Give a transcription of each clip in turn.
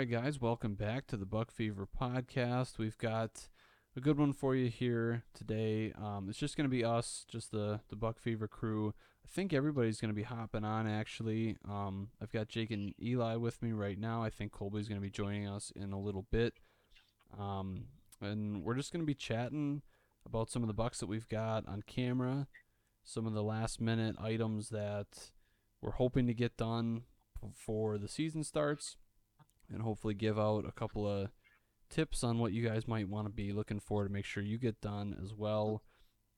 right, guys, welcome back to the Buck Fever podcast. We've got a good one for you here today. Um, it's just going to be us, just the the Buck Fever crew. I think everybody's going to be hopping on. Actually, um, I've got Jake and Eli with me right now. I think Colby's going to be joining us in a little bit, um, and we're just going to be chatting about some of the bucks that we've got on camera, some of the last minute items that we're hoping to get done before the season starts, and hopefully give out a couple of tips on what you guys might want to be looking for to make sure you get done as well.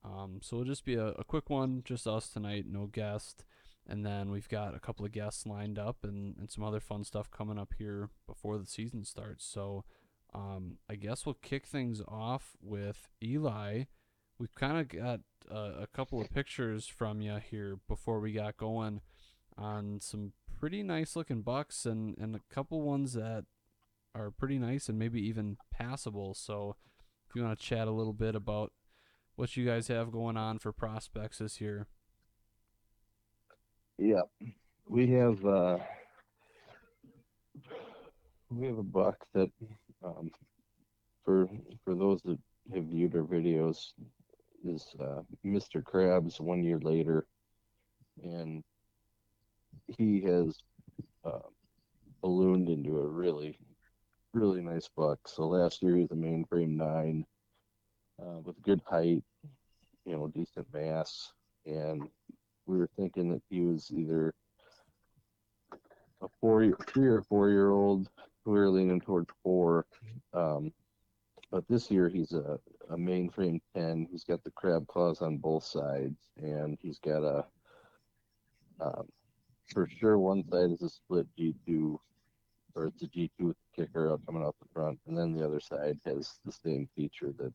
Um, so it'll just be a, a quick one, just us tonight, no guest. And then we've got a couple of guests lined up and, and some other fun stuff coming up here before the season starts. So um, I guess we'll kick things off with Eli. We've kind of got uh, a couple of pictures from you here before we got going on some pretty nice looking bucks and, and a couple ones that are pretty nice and maybe even passable. So if you want to chat a little bit about what you guys have going on for prospects this year. Yeah, we have uh, we have a buck that um, for for those that have viewed our videos is uh, Mr. Krabs one year later, and he has uh, ballooned into a really really nice buck. So last year he was a mainframe nine uh, with good height, you know, decent mass, and we were thinking that he was either a four, year, three or four year old. We were leaning towards four, um, but this year he's a, a mainframe ten. He's got the crab claws on both sides, and he's got a um, for sure one side is a split G two or it's a G2 with kicker coming off the front, and then the other side has the same feature that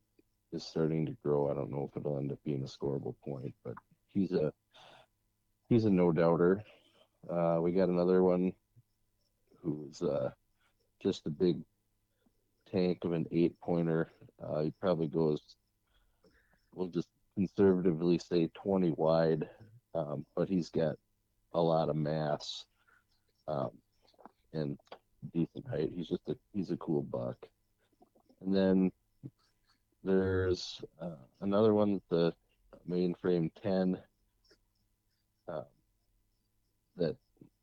is starting to grow. I don't know if it'll end up being a scoreable point, but he's a he's a no doubter. Uh, we got another one who's uh, just a big tank of an eight pointer. Uh, he probably goes, we'll just conservatively say 20 wide, um, but he's got a lot of mass. Um, and decent height. He's just a he's a cool buck. And then there's uh, another one, the mainframe ten. Uh, that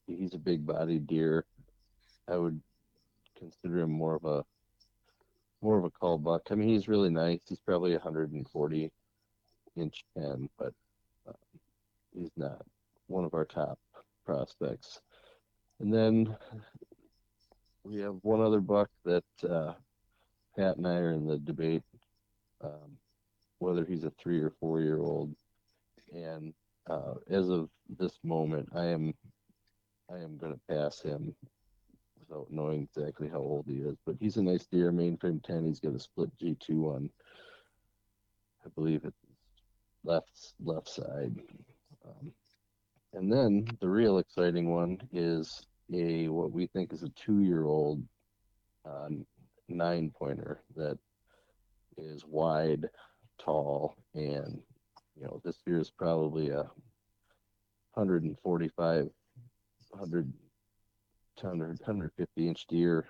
he's a big bodied deer. I would consider him more of a more of a cull buck. I mean, he's really nice. He's probably 140 inch 10, but uh, he's not one of our top prospects. And then we have one other buck that uh, Pat and I are in the debate um, whether he's a three or four year old. And uh, as of this moment, I am I am going to pass him without knowing exactly how old he is. But he's a nice deer, mainframe ten. He's got a split G two on, I believe it's left left side. Um, and then the real exciting one is a what we think is a two-year-old uh, nine pointer that is wide, tall, and you know this year is probably a 145, 100, 100 150 inch deer,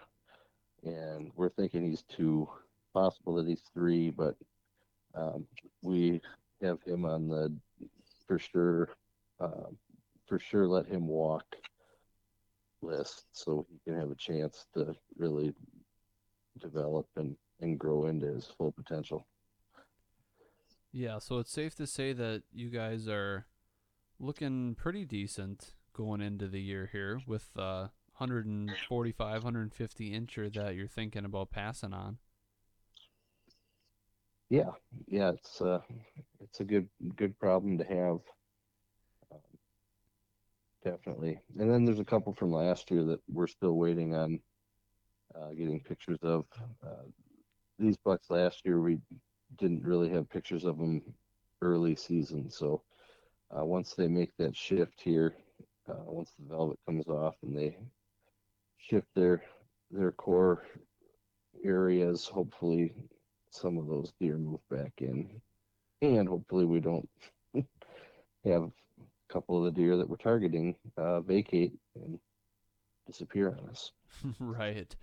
and we're thinking he's two. Possible that he's three, but um, we have him on the for sure. Uh, for sure, let him walk list so he can have a chance to really develop and, and grow into his full potential. Yeah, so it's safe to say that you guys are looking pretty decent going into the year here with uh 145 150 incher that you're thinking about passing on. Yeah, yeah, it's uh it's a good good problem to have definitely. And then there's a couple from last year that we're still waiting on uh, getting pictures of. Uh, these bucks last year, we didn't really have pictures of them early season. So uh, once they make that shift here, uh, once the velvet comes off and they shift their their core areas, hopefully some of those deer move back in, and hopefully we don't have couple of the deer that we're targeting uh, vacate and disappear on us. right.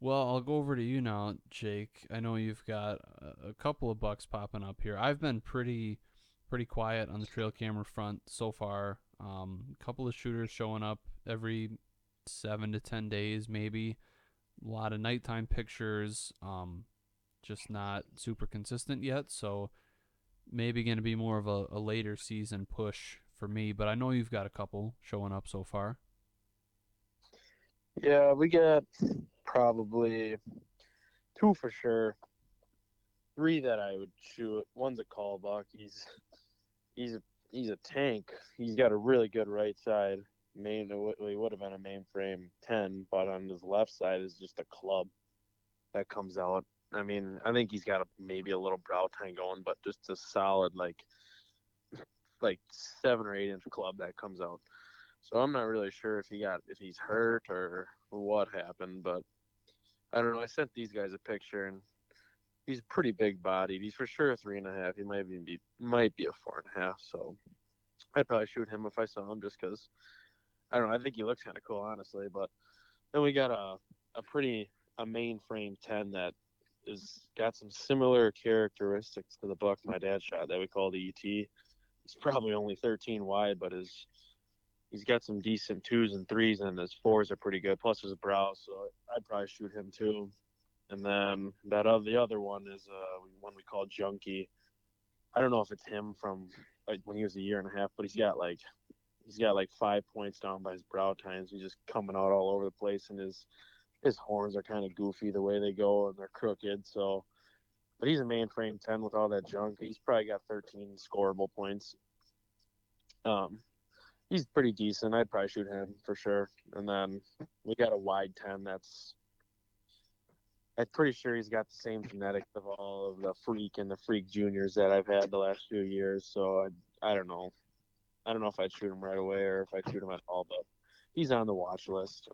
Well, I'll go over to you now, Jake. I know you've got a, couple of bucks popping up here. I've been pretty pretty quiet on the trail camera front so far. Um, a couple of shooters showing up every seven to ten days, maybe. A lot of nighttime pictures. Um, just not super consistent yet. So maybe going to be more of a, a later season push for me. But I know you've got a couple showing up so far. Yeah, we got probably two for sure. Three that I would shoot. One's a cull buck. He's he's a he's a tank. He's got a really good right side. Main he would have been a mainframe ten, but on his left side is just a club that comes out. I mean, I think he's got a, maybe a little brow tine going, but just a solid like like seven or eight inch club that comes out. So I'm not really sure if he got if he's hurt or what happened, but I don't know. I sent these guys a picture and he's pretty big bodied. He's for sure a three and a half. He might even be might be a four and a half. So I'd probably shoot him if I saw him just because I don't know. I think he looks kind of cool, honestly. But then we got a a pretty a mainframe ten that is got some similar characteristics to the buck my dad shot that we call the ET. He's probably only 13 wide, but his he's got some decent twos and threes, and his fours are pretty good. Plus his brow, so I'd probably shoot him too. And then that other the other one is uh, one we call Junkie. I don't know if it's him from like when he was a year and a half, but he's got like he's got like five points down by his brow tines. He's just coming out all over the place, and his his horns are kind of goofy the way they go, and they're crooked. So, but he's a mainframe ten with all that junk. He's probably got 13 scoreable points. Um, he's pretty decent. I'd probably shoot him for sure. And then we got a wide ten that's I'm pretty sure he's got the same genetics of all of the freak and the freak juniors that I've had the last few years. So I, I don't know. I don't know if I'd shoot him right away or if I'd shoot him at all, but he's on the watch list.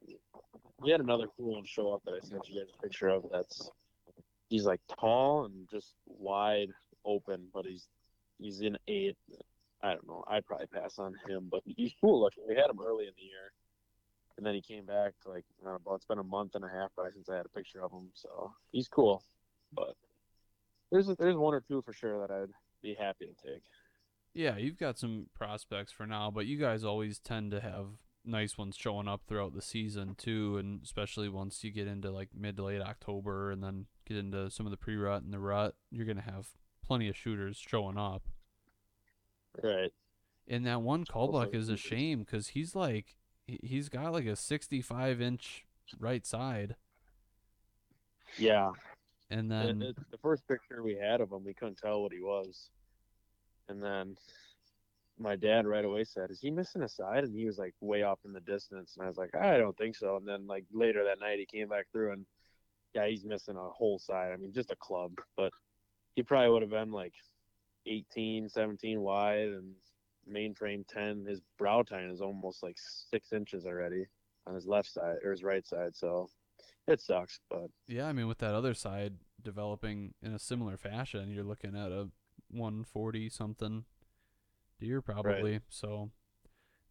We had another cool one show up that I sent you guys a picture of. That's he's like tall and just wide open, but he's he's in eight. I don't know. I'd probably pass on him, but he's cool looking. We had him early in the year and then he came back like I it's been a month and a half probably since I had a picture of him. So he's cool, but there's there's one or two for sure that I'd be happy to take. Yeah, you've got some prospects for now, but you guys always tend to have nice ones showing up throughout the season too, and especially once you get into like mid to late October and then get into some of the pre-rut and the rut, you're gonna have plenty of shooters showing up. Right. And that one cullbuck is a shame because he's like he's got like a 65 inch right side. Yeah. And then it, it, the first picture we had of him, we couldn't tell what he was. And then my dad right away said, "Is he missing a side?" And he was like way off in the distance, and I was like, "I don't think so." And then like later that night, he came back through, and yeah, he's missing a whole side. I mean, just a club, but he probably would have been like 18, 17 wide, and mainframe 10 his brow tine is almost like six inches already on his left side or his right side so it sucks but yeah i mean with that other side developing in a similar fashion you're looking at a 140 something deer probably right. so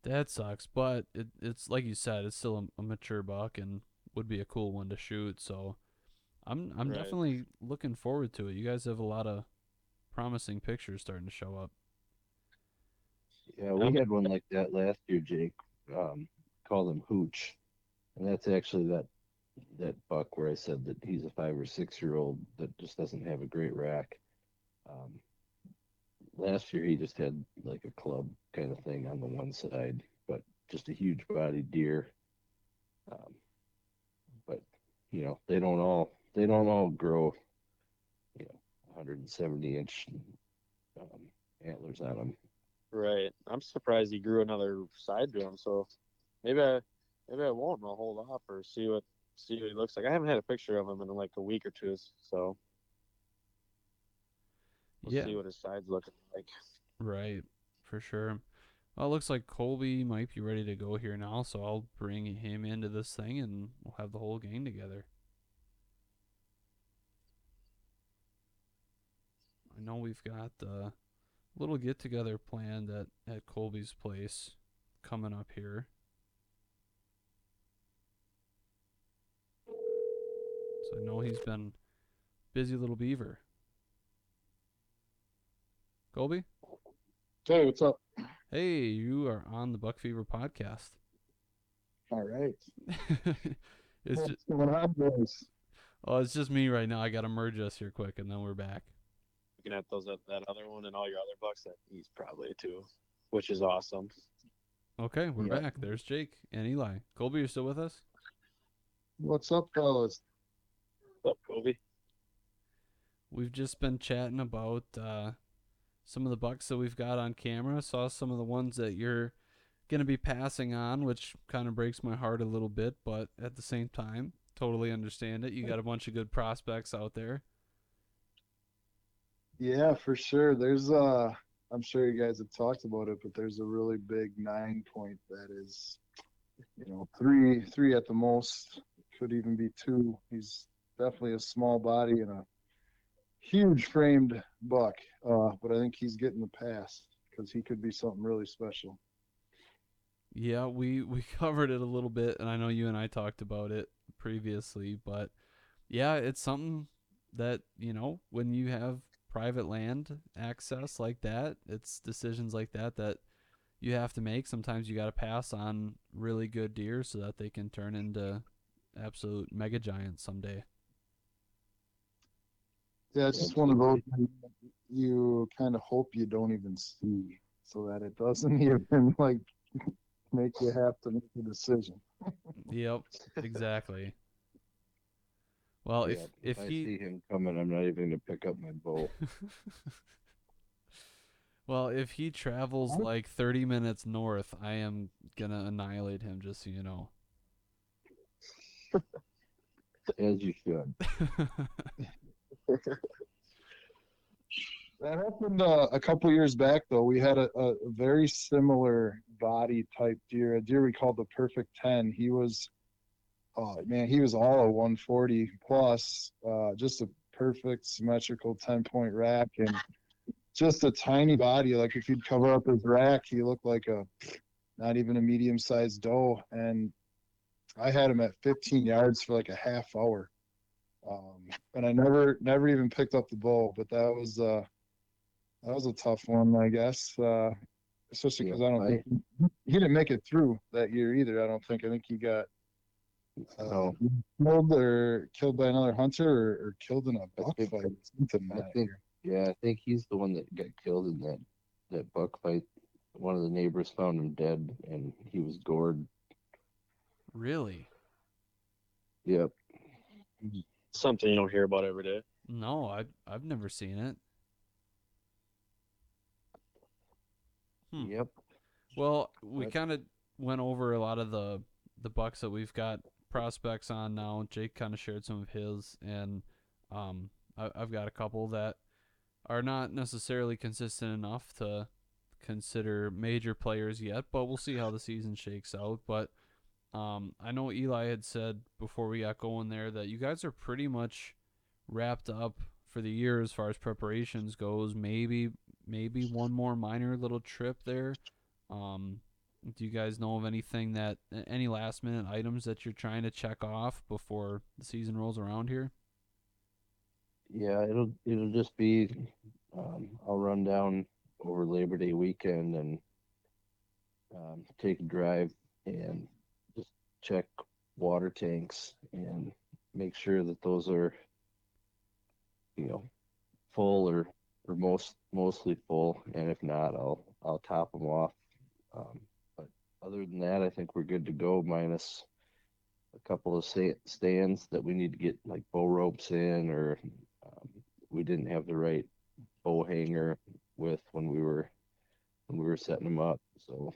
that sucks but it, it's like you said it's still a, a, mature buck and would be a cool one to shoot so i'm i'm right. definitely looking forward to it you guys have a lot of promising pictures starting to show up yeah, we had one like that last year, Jake. Um, called him Hooch, and that's actually that that buck where I said that he's a five or six year old that just doesn't have a great rack. Um, last year he just had like a club kind of thing on the one side, but just a huge body deer. Um, but you know they don't all they don't all grow, you know, 170 inch um, antlers on them. Right. I'm surprised he grew another side to him. So maybe I maybe I won't. I'll hold off or see what see what he looks like. I haven't had a picture of him in like a week or two, so we'll yeah. see what his side's looking like. Right, for sure. Well, it looks like Colby might be ready to go here now, so I'll bring him into this thing and we'll have the whole gang together. I know we've got uh, little get together planned at, at Colby's place coming up here. So I know he's been busy little beaver. Colby, Hey, what's up? hey, you are on the Buck Fever podcast. All right. it's just What's going on, boys? oh, it's just me right now. I gotta merge us here quick, and then we're back. Looking at those at that other one and all your other bucks, that he's probably too, which is awesome. Okay, we're Yeah. back. There's Jake and Eli. Colby, you're still with us? What's up, fellas? What's up, Kobe? We've just been chatting about uh, some of the bucks that we've got on camera. Saw some of the ones that you're gonna be passing on, which kind of breaks my heart a little bit, but at the same time, totally understand it. You got a bunch of good prospects out there. Yeah, for sure. There's uh I'm sure you guys have talked about it, but there's a really big nine point that is, you know, three three at the most, could even be two. He's definitely a small body and a huge framed buck. Uh, but I think he's getting the pass because he could be something really special. Yeah, we we covered it a little bit, and I know you and I talked about it previously, but yeah, it's something that you know when you have private land access like that, it's decisions like that that you have to make. Sometimes you got to pass on really good deer so that they can turn into absolute mega giants someday. Yeah, it's just one of those you kind of hope you don't even see so that it doesn't even like make you have to make a decision. Yep, exactly. Well, if Yeah, if I he see him coming, I'm not even gonna pick up my bow. well, if he travels like 30 minutes north, I am gonna annihilate him, just so you know. As you should. That happened uh, a couple years back though. We had a, a very similar body type deer, a deer we called the Perfect Ten. He was, oh man, he was all a 140 plus, uh, just a perfect symmetrical 10 point rack and just a tiny body. Like if you'd cover up his rack, he looked like a not even a medium sized doe. And I had him at 15 yards for like a half hour. Um, and I never, never even picked up the bow, but that was, uh, that was a tough one, I guess. Uh, especially because Yeah, I don't I- think he didn't make it through that year either. I don't think. I think he got uh, No. killed or killed by another hunter or, or killed in a buck think- fight. or Something I think, yeah, I think he's the one that got killed in that that buck fight. One of the neighbors found him dead, and he was gored. really? Yep. Something you don't hear about every day. No, I I've never seen it. Hmm. Yep. Well, we kind of went over a lot of the the bucks that we've got prospects on now. Jake kind of shared some of his, and um, I, I've got a couple that are not necessarily consistent enough to consider major players yet, but we'll see how the season shakes out. But um, I know Eli had said before we got going there that you guys are pretty much wrapped up for the year as far as preparations goes. Maybe maybe one more minor little trip there. Um, do you guys know of anything that any last minute items that you're trying to check off before the season rolls around here? Yeah, it'll it'll just be. Um, I'll run down over Labor Day weekend and um, take a drive and check water tanks and make sure that those are, you know, full or or most mostly full. And if not, I'll I'll top them off. Um, but other than that, I think we're good to go. Minus a couple of stands that we need to get like bow ropes in or um, we didn't have the right bow hanger with when we were when we were setting them up. So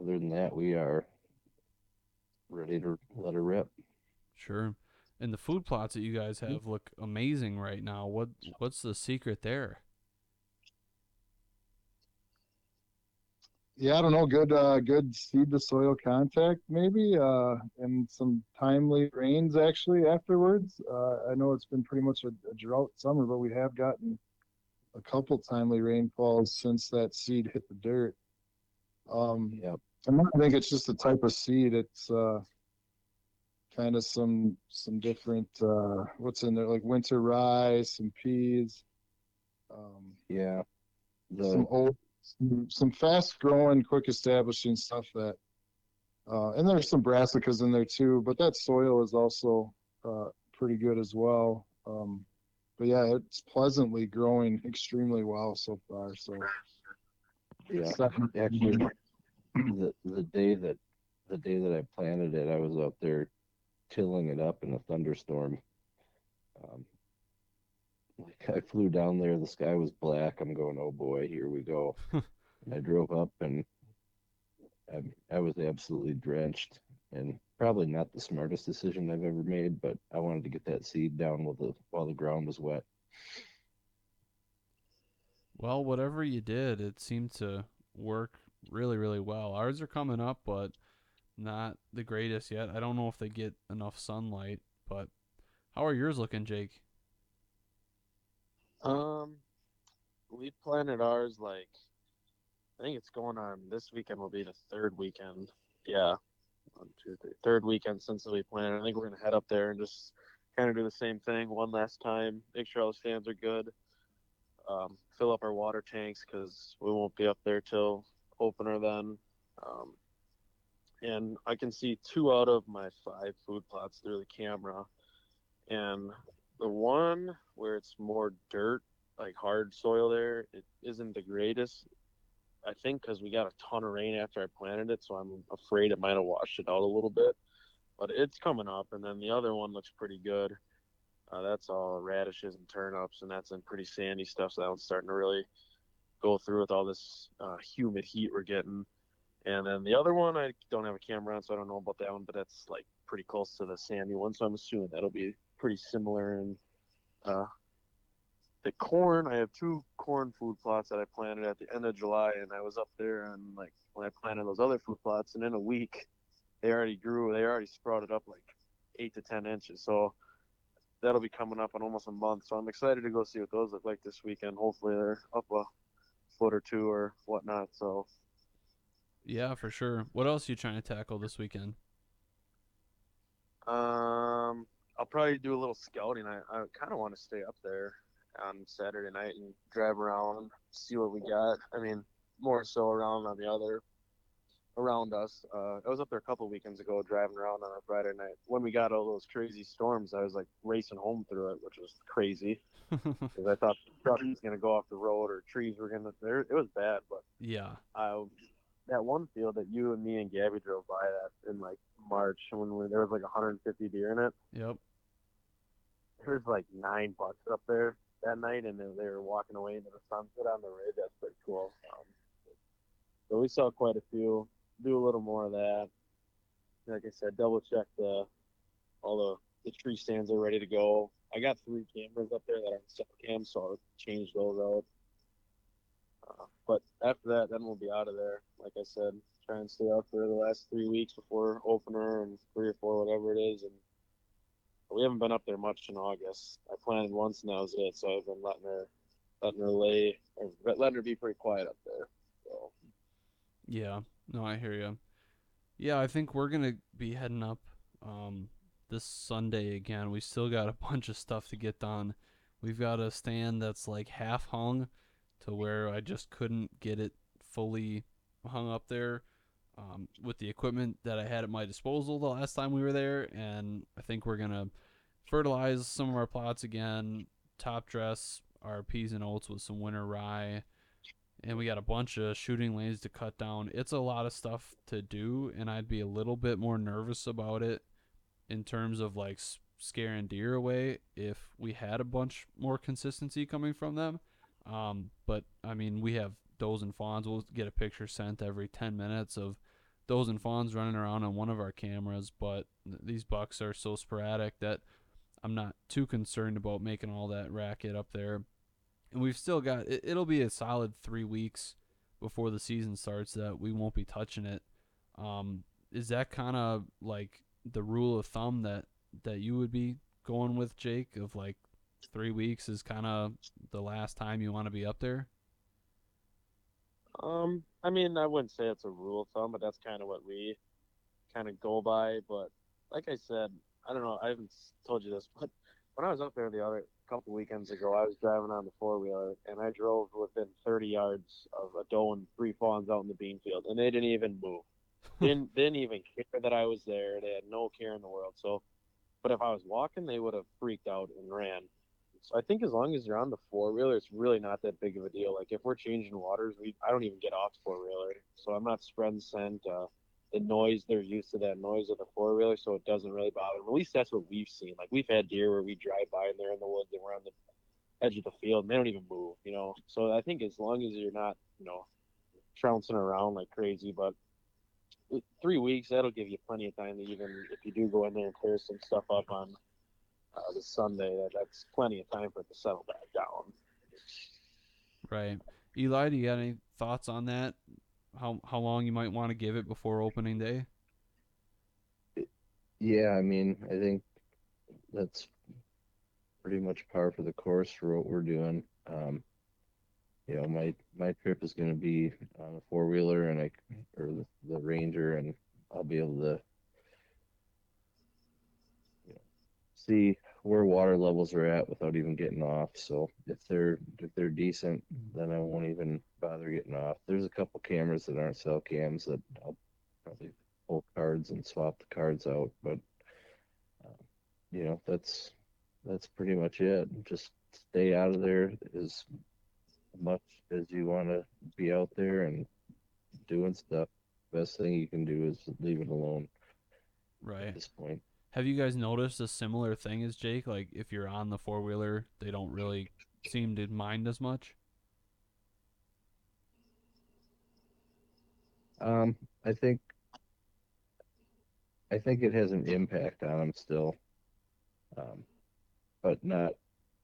other than that, we are ready to let her rip. Sure. And the food plots that you guys have look amazing right now. What what's the secret there? Yeah, I don't know. Good, uh, good seed to soil contact, maybe, uh, and some timely rains actually afterwards. Uh, I know it's been pretty much a, a drought summer, but we have gotten a couple timely rainfalls since that seed hit the dirt. Um, Yep. And I think it's just the type of seed. It's uh, kind of some some different uh, what's in there like winter rye, some peas, um, Yeah. some old, some, some fast growing, quick establishing stuff that, uh, and there's some brassicas in there too. But that soil is also uh, pretty good as well. Um, but yeah, it's pleasantly growing extremely well so far. So yeah. Actually, the the day that the day that I planted it, I was out there tilling it up in a thunderstorm. Um, like I flew down there, the sky was black. I'm going, oh boy, here we go. And I drove up and I, I was absolutely drenched and probably not the smartest decision I've ever made, but I wanted to get that seed down while the while the ground was wet. Well, whatever you did, it seemed to work really, really well. Ours are coming up, but not the greatest yet. I don't know if they get enough sunlight, but how are yours looking, Jake? Um, we planted ours like I think it's going on this weekend will be the third weekend. Yeah, One, two, three. Third weekend since we planted. I think we're gonna head up there and just kind of do the same thing one last time. Make sure all the stands are good. Um, fill up our water tanks because we won't be up there till opener then. Um, and I can see two out of my five food plots through the camera, and the one where it's more dirt, like hard soil there, it isn't the greatest. I think because we got a ton of rain after I planted it, so I'm afraid it might have washed it out a little bit. But it's coming up, and then the other one looks pretty good. Uh, that's all radishes and turnips, and that's in pretty sandy stuff. So that one's starting to really go through with all this uh, humid heat we're getting. And then the other one, I don't have a camera on, so I don't know about that one, but that's like pretty close to the sandy one. So I'm assuming that'll be pretty similar. And uh, the corn, I have two corn food plots that I planted at the end of July, and I was up there and like when I planted those other food plots, and in a week, they already grew. They already sprouted up like eight to ten inches. So that'll be coming up in almost a month. So I'm excited to go see what those look like this weekend. Hopefully they're up a foot or two or whatnot. So Yeah, for sure. What else are you trying to tackle this weekend? Um, I'll probably do a little scouting. I, I kind of want to stay up there on Saturday night and drive around, see what we got. I mean, more so around on the other, around us. Uh, I was up there a couple weekends ago driving around on a Friday night. When we got all those crazy storms, I was like racing home through it, which was crazy because I thought the truck was gonna go off the road or trees were gonna. There, it was bad, but yeah. I that one field that you and me and Gabby drove by that in like March when we, there was like 150 deer in it. Yep. There was like nine bucks up there that night, and then they were walking away into the sunset on the ridge. That's pretty cool. Um, so we saw quite a few. Do a little more of that. Like I said, double check the all the the tree stands are ready to go. I got three cameras up there that are cell cam, so I'll change those out. Uh, but after that, then we'll be out of there. Like I said, try and stay out for the last three weeks before opener and three or four, whatever it is. And we haven't been up there much in August. I planted once and that was it. So I've been letting her, letting her lay, or letting her be pretty quiet up there. So Yeah. No, I hear you. Yeah, I think we're gonna be heading up um, this Sunday again. We still got a bunch of stuff to get done. We've got a stand that's like half hung to where I just couldn't get it fully hung up there um, with the equipment that I had at my disposal the last time we were there. And I think we're gonna fertilize some of our plots again, top dress our peas and oats with some winter rye and we got a bunch of shooting lanes to cut down. It's a lot of stuff to do, and I'd be a little bit more nervous about it in terms of like scaring deer away if we had a bunch more consistency coming from them. Um, but I mean, we have does and fawns. We'll get a picture sent every 10 minutes of does and fawns running around on one of our cameras, but these bucks are so sporadic that I'm not too concerned about making all that racket up there and we've still got it, it'll be a solid three weeks before the season starts that we won't be touching it um is that kind of like the rule of thumb that that you would be going with jake of like three weeks is kind of the last time you want to be up there Um, I mean, I wouldn't say it's a rule of thumb, but that's kind of what we kind of go by. But like I said, I don't know. I haven't told you this, but when I was up there the other couple weekends ago, I was driving on the four wheeler and I drove within 30 yards of a doe and three fawns out in the bean field, and they didn't even move. didn't didn't even care that I was there. They had no care in the world. So, but if I was walking, they would have freaked out and ran. So I think as long as you're on the four wheeler, it's really not that big of a deal. Like if we're changing waters, we I don't even get off four wheeler, so I'm not spreading scent. Uh, the noise they're used to that noise of the four wheeler, so it doesn't really bother them. At least that's what we've seen. Like we've had deer where we drive by and they're in the woods and we're on the edge of the field and they don't even move, you know. So I think as long as you're not, you know, trouncing around like crazy, but three weeks that'll give you plenty of time to even if you do go in there and tear some stuff up on uh, the Sunday, that that's plenty of time for it to settle back down. Right. Eli, do you got any thoughts on that? How how long you might want to give it before opening day? Yeah, I mean, I think that's pretty much par for the course for what we're doing. Um, you know, my my trip is going to be on a four wheeler and I or the, the Ranger, and I'll be able to you know, see where water levels are at without even getting off. So if they're if they're decent, then I won't even bother getting off. There's a couple cameras that aren't cell cams that I'll probably pull cards and swap the cards out, but um, you know that's that's pretty much it. Just stay out of there as much as you want to be out there and doing stuff. Best thing you can do is leave it alone Right. at this point. Have you guys noticed a similar thing as Jake? Like if you're on the four wheeler, they don't really seem to mind as much. Um, I think I think it has an impact on them still, um, but not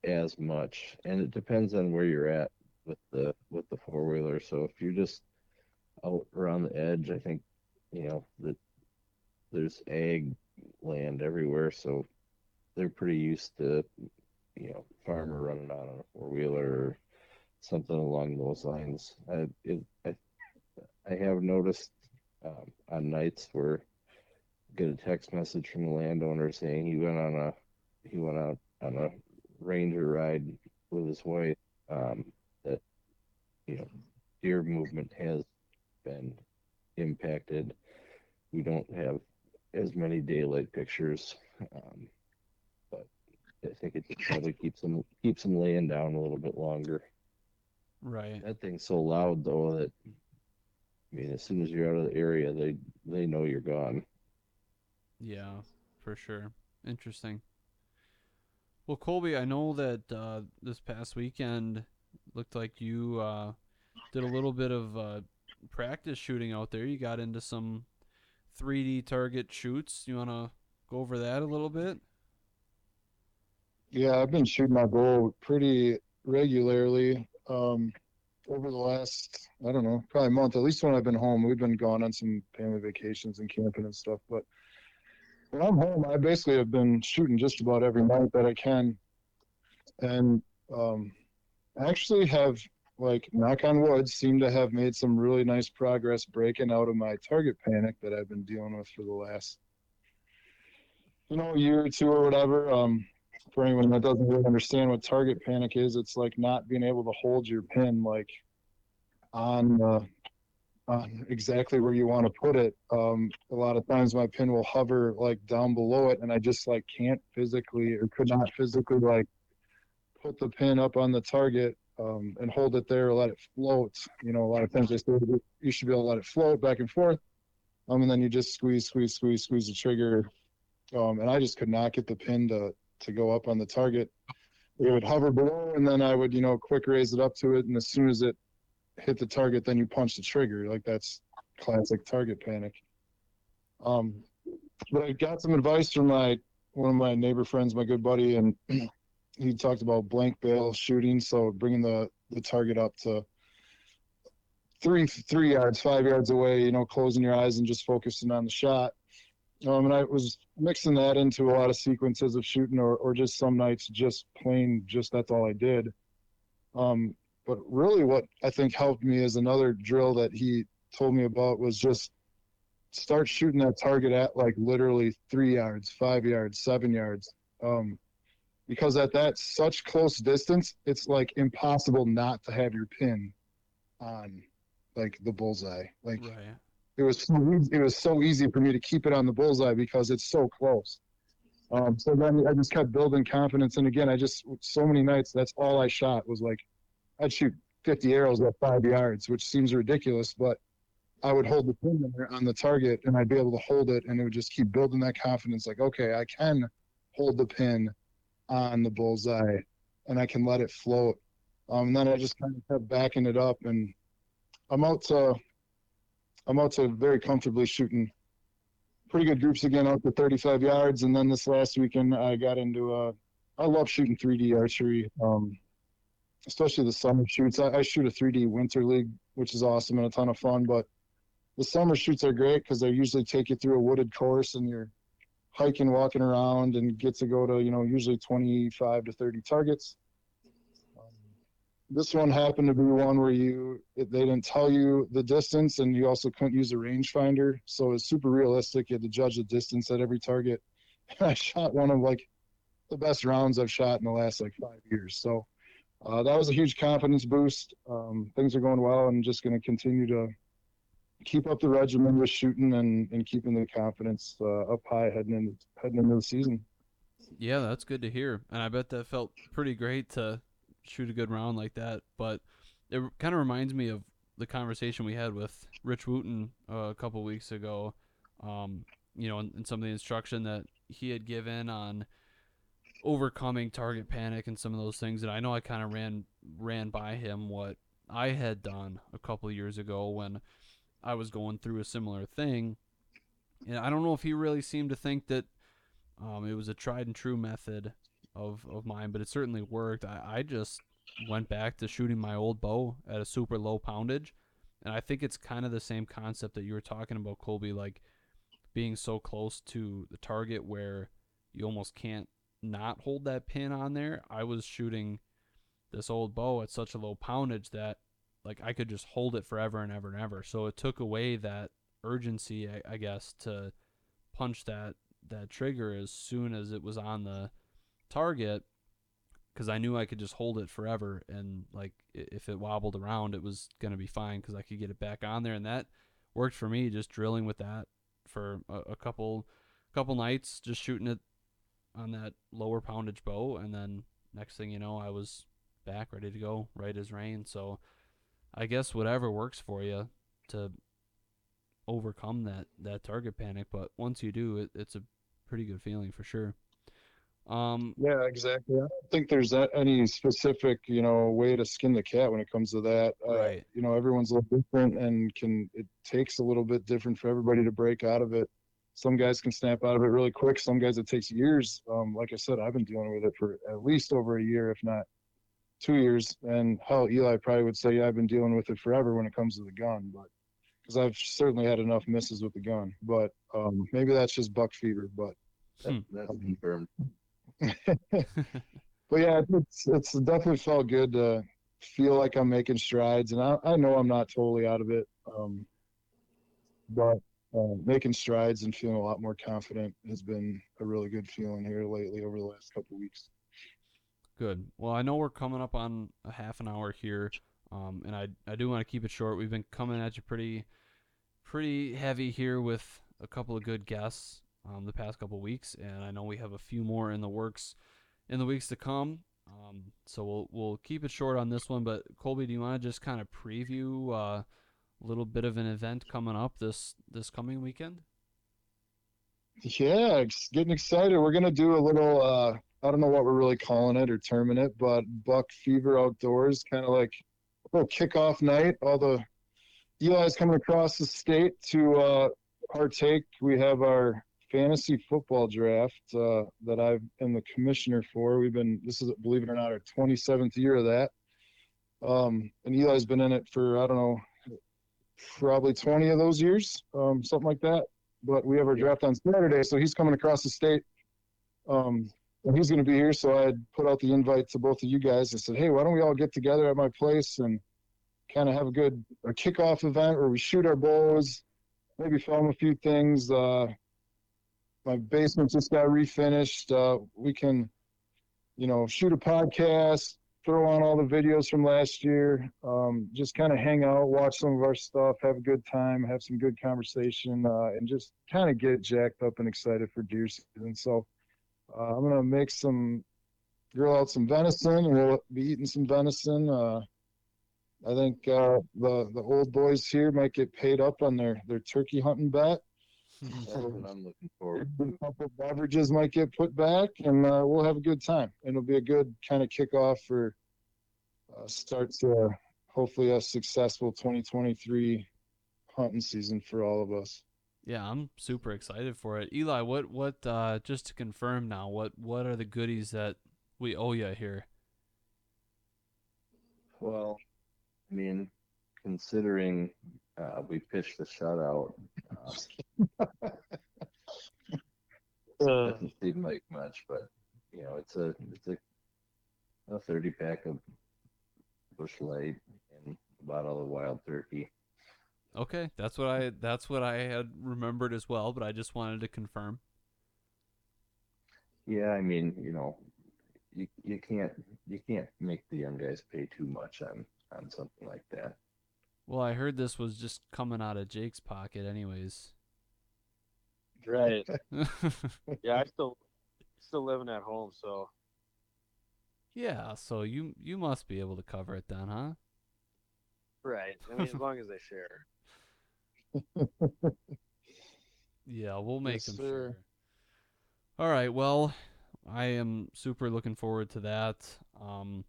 as much. And it depends on where you're at with the with the four wheeler. So if you're just out around the edge, I think you know that there's ag land everywhere, so they're pretty used to you know farmer running out on a four wheeler or something along those lines. I it, I I have noticed um, on nights where I get a text message from the landowner saying he went on a he went out on a ranger ride with his wife. Um, that you know deer movement has been impacted. We don't have as many daylight pictures, um, but I think it just probably keeps them keeps them laying down a little bit longer. Right. That thing's so loud though that I mean, as soon as you're out of the area, they they know you're gone. Yeah, for sure. Interesting. Well, Colby, I know that uh, this past weekend looked like you uh, did a little bit of uh, practice shooting out there. You got into some 3D target shoots. You want to go over that a little bit? Yeah, I've been shooting my bow pretty regularly um, over the last, I don't know, probably month. At least when I've been home, we've been gone on some family vacations and camping and stuff. But when I'm home, I basically have been shooting just about every night that I can, and um, actually have like knock on wood, seem to have made some really nice progress breaking out of my target panic that I've been dealing with for the last, you know, year or two or whatever. Um, for anyone that doesn't really understand what target panic is, it's like not being able to hold your pin like on uh, on exactly where you want to put it. Um, a lot of times my pin will hover like down below it, and I just like can't physically or could not physically like put the pin up on the target um, and hold it there let it float. You know, a lot of times they say you should be able to let it float back and forth, um, and then you just squeeze, squeeze, squeeze, squeeze the trigger. Um, and I just could not get the pin to to go up on the target. It would hover below, and then I would, you know, quick raise it up to it, and as soon as it hit the target, then you punch the trigger. Like that's classic target panic. Um, but I got some advice from my one of my neighbor friends, my good buddy, and he talked about blank bale shooting, so bringing the the target up to three three yards, five yards away, you know, closing your eyes and just focusing on the shot. Um, and I was mixing that into a lot of sequences of shooting, or or just some nights just plain just that's all I did. Um, but really, what I think helped me is another drill that he told me about was just start shooting that target at like literally three yards, five yards, seven yards. Um, because at that such close distance, it's like impossible not to have your pin on like the bullseye. Like Right. it was so easy, it was so easy for me to keep it on the bullseye because it's so close. Um, so then I just kept building confidence, and again, I just so many nights that's all I shot was like I'd shoot 50 arrows at five yards, which seems ridiculous, but I would hold the pin there on the target, and I'd be able to hold it, and it would just keep building that confidence. Like, okay, I can hold the pin on the bullseye, and I can let it float. Um, and then I just kind of kept backing it up, and I'm out to I'm out to very comfortably shooting pretty good groups again out to 35 yards. And then this last weekend, I got into uh, I love shooting 3D archery, um, especially the summer shoots. I, I shoot a 3D winter league, which is awesome and a ton of fun. But the summer shoots are great because they usually take you through a wooded course and you're hiking, walking around, and get to go to you know usually 25 to 30 targets. Um, this one happened to be one where you they didn't tell you the distance and you also couldn't use a rangefinder. So it's super realistic. You had to judge the distance at every target. I shot one of like the best rounds i've shot in the last like five years. So uh, that was a huge confidence boost. Um, things are going well and just going to continue to keep up the regimen with shooting and, and keeping the confidence uh, up high heading into heading into the season Yeah, that's good to hear. And I bet that felt pretty great to shoot a good round like that. But it kind of reminds me of the conversation we had with Rich Wooten uh, a couple weeks ago. Um, you know, and, and some of the instruction that he had given on overcoming target panic and some of those things. And I know I kind of ran ran by him what I had done a couple years ago when I was going through a similar thing. And I don't know if he really seemed to think that um, it was a tried and true method of, of mine, but it certainly worked. I, I just went back to shooting my old bow at a super low poundage. And I think it's kind of the same concept that you were talking about, Colby, like being so close to the target where you almost can't not hold that pin on there. I was shooting this old bow at such a low poundage that like I could just hold it forever and ever and ever. So it took away that urgency, I, I guess, to punch that that trigger as soon as it was on the target because I knew I could just hold it forever and like if it wobbled around it was going to be fine because I could get it back on there. And that worked for me just drilling with that for a, a couple couple nights just shooting it on that lower poundage bow. And then next thing you know I was back ready to go right as rain. So I guess whatever works for you to overcome that that target panic but once you do it, it's a pretty good feeling for sure um Yeah, exactly. I don't think there's a- any specific, you know, way to skin the cat when it comes to that. Uh, Right. You know, everyone's a little different and can, it takes a little bit different for everybody to break out of it. Some guys can snap out of it really quick. Some guys it takes years. Um, like I said, I've been dealing with it for at least over a year, if not two years. And hell, Eli probably would say, yeah, I've been dealing with it forever when it comes to the gun, but because I've certainly had enough misses with the gun. But um, maybe that's just buck fever. But Hmm. That's confirmed. but yeah, it's it's definitely felt good to feel like I'm making strides, and I I know I'm not totally out of it, um, but uh, making strides and feeling a lot more confident has been a really good feeling here lately over the last couple of weeks. Good. Well, I know we're coming up on a half an hour here, um, and I I do want to keep it short. We've been coming at you pretty pretty heavy here with a couple of good guests um, the past couple weeks, and I know we have a few more in the works in the weeks to come. Um, so we'll we'll keep it short on this one. But Colby, do you want to just kind of preview uh, a little bit of an event coming up this this coming weekend? Yeah, getting excited. We're gonna do a little. uh I don't know what we're really calling it or terming it, but Buck Fever Outdoors, kind of like a little kickoff night. All the Eli's coming across the state to uh, partake. We have our fantasy football draft uh, that I am the commissioner for. We've been this is believe it or not our 27th year of that. Um, and Eli's been in it for I don't know, probably 20 of those years, um, something like that but we have our draft on Saturday, so he's coming across the state. Um, and he's going to be here, so I had put out the invite to both of you guys. I said, "Hey, why don't we all get together at my place and kind of have a good a kickoff event where we shoot our bows, maybe film a few things. Uh, my basement just got refinished. Uh, we can, you know, shoot a podcast, throw on all the videos from last year, um, just kind of hang out, watch some of our stuff, have a good time, have some good conversation, uh, and just kind of get jacked up and excited for deer season. So uh, I'm gonna make some, grill out some venison, and we'll be eating some venison. Uh, I think uh, the the old boys here might get paid up on their their turkey hunting bet. That's what I'm looking forward A couple of beverages might get put back, and uh, we'll have a good time. And it'll be a good kind of kickoff for uh, start to hopefully a successful 2023 hunting season for all of us. Yeah, I'm super excited for it. Eli, what what uh just to confirm now, what what are the goodies that we owe you here? Well, I mean, considering uh, we pitched the shutout, uh, Uh, doesn't seem like much, but you know, it's a it's a a thirty pack of Busch Light and a bottle of wild turkey. Okay, that's what I that's what I had remembered as well, but I just wanted to confirm. Yeah, I mean, you know, you you can't you can't make the young guys pay too much on on something like that. Well, I heard this was just coming out of Jake's pocket anyways. right. Yeah, I still still living at home, so yeah, so you you must be able to cover it then, huh? right. I mean, as long as they share. Yeah, we'll make Yes, them sir. sure. All right, well, I am super looking forward to that. Um,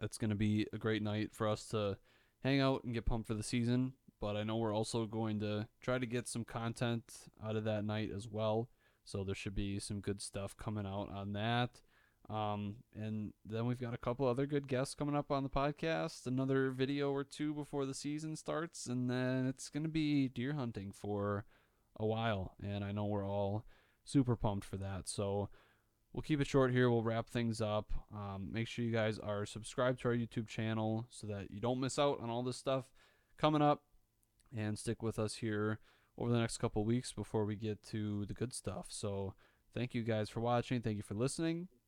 it's going to be a great night for us to hang out and get pumped for the season. But I know we're also going to try to get some content out of that night as well. So there should be some good stuff coming out on that. Um, and then we've got a couple other good guests coming up on the podcast. Another video or two before the season starts, and then it's going to be deer hunting for a while. And I know we're all super pumped for that. So we'll keep it short here. We'll wrap things up. Um, make sure you guys are subscribed to our YouTube channel so that you don't miss out on all this stuff coming up. And stick with us here over the next couple weeks before we get to the good stuff. So thank you guys for watching. Thank you for listening.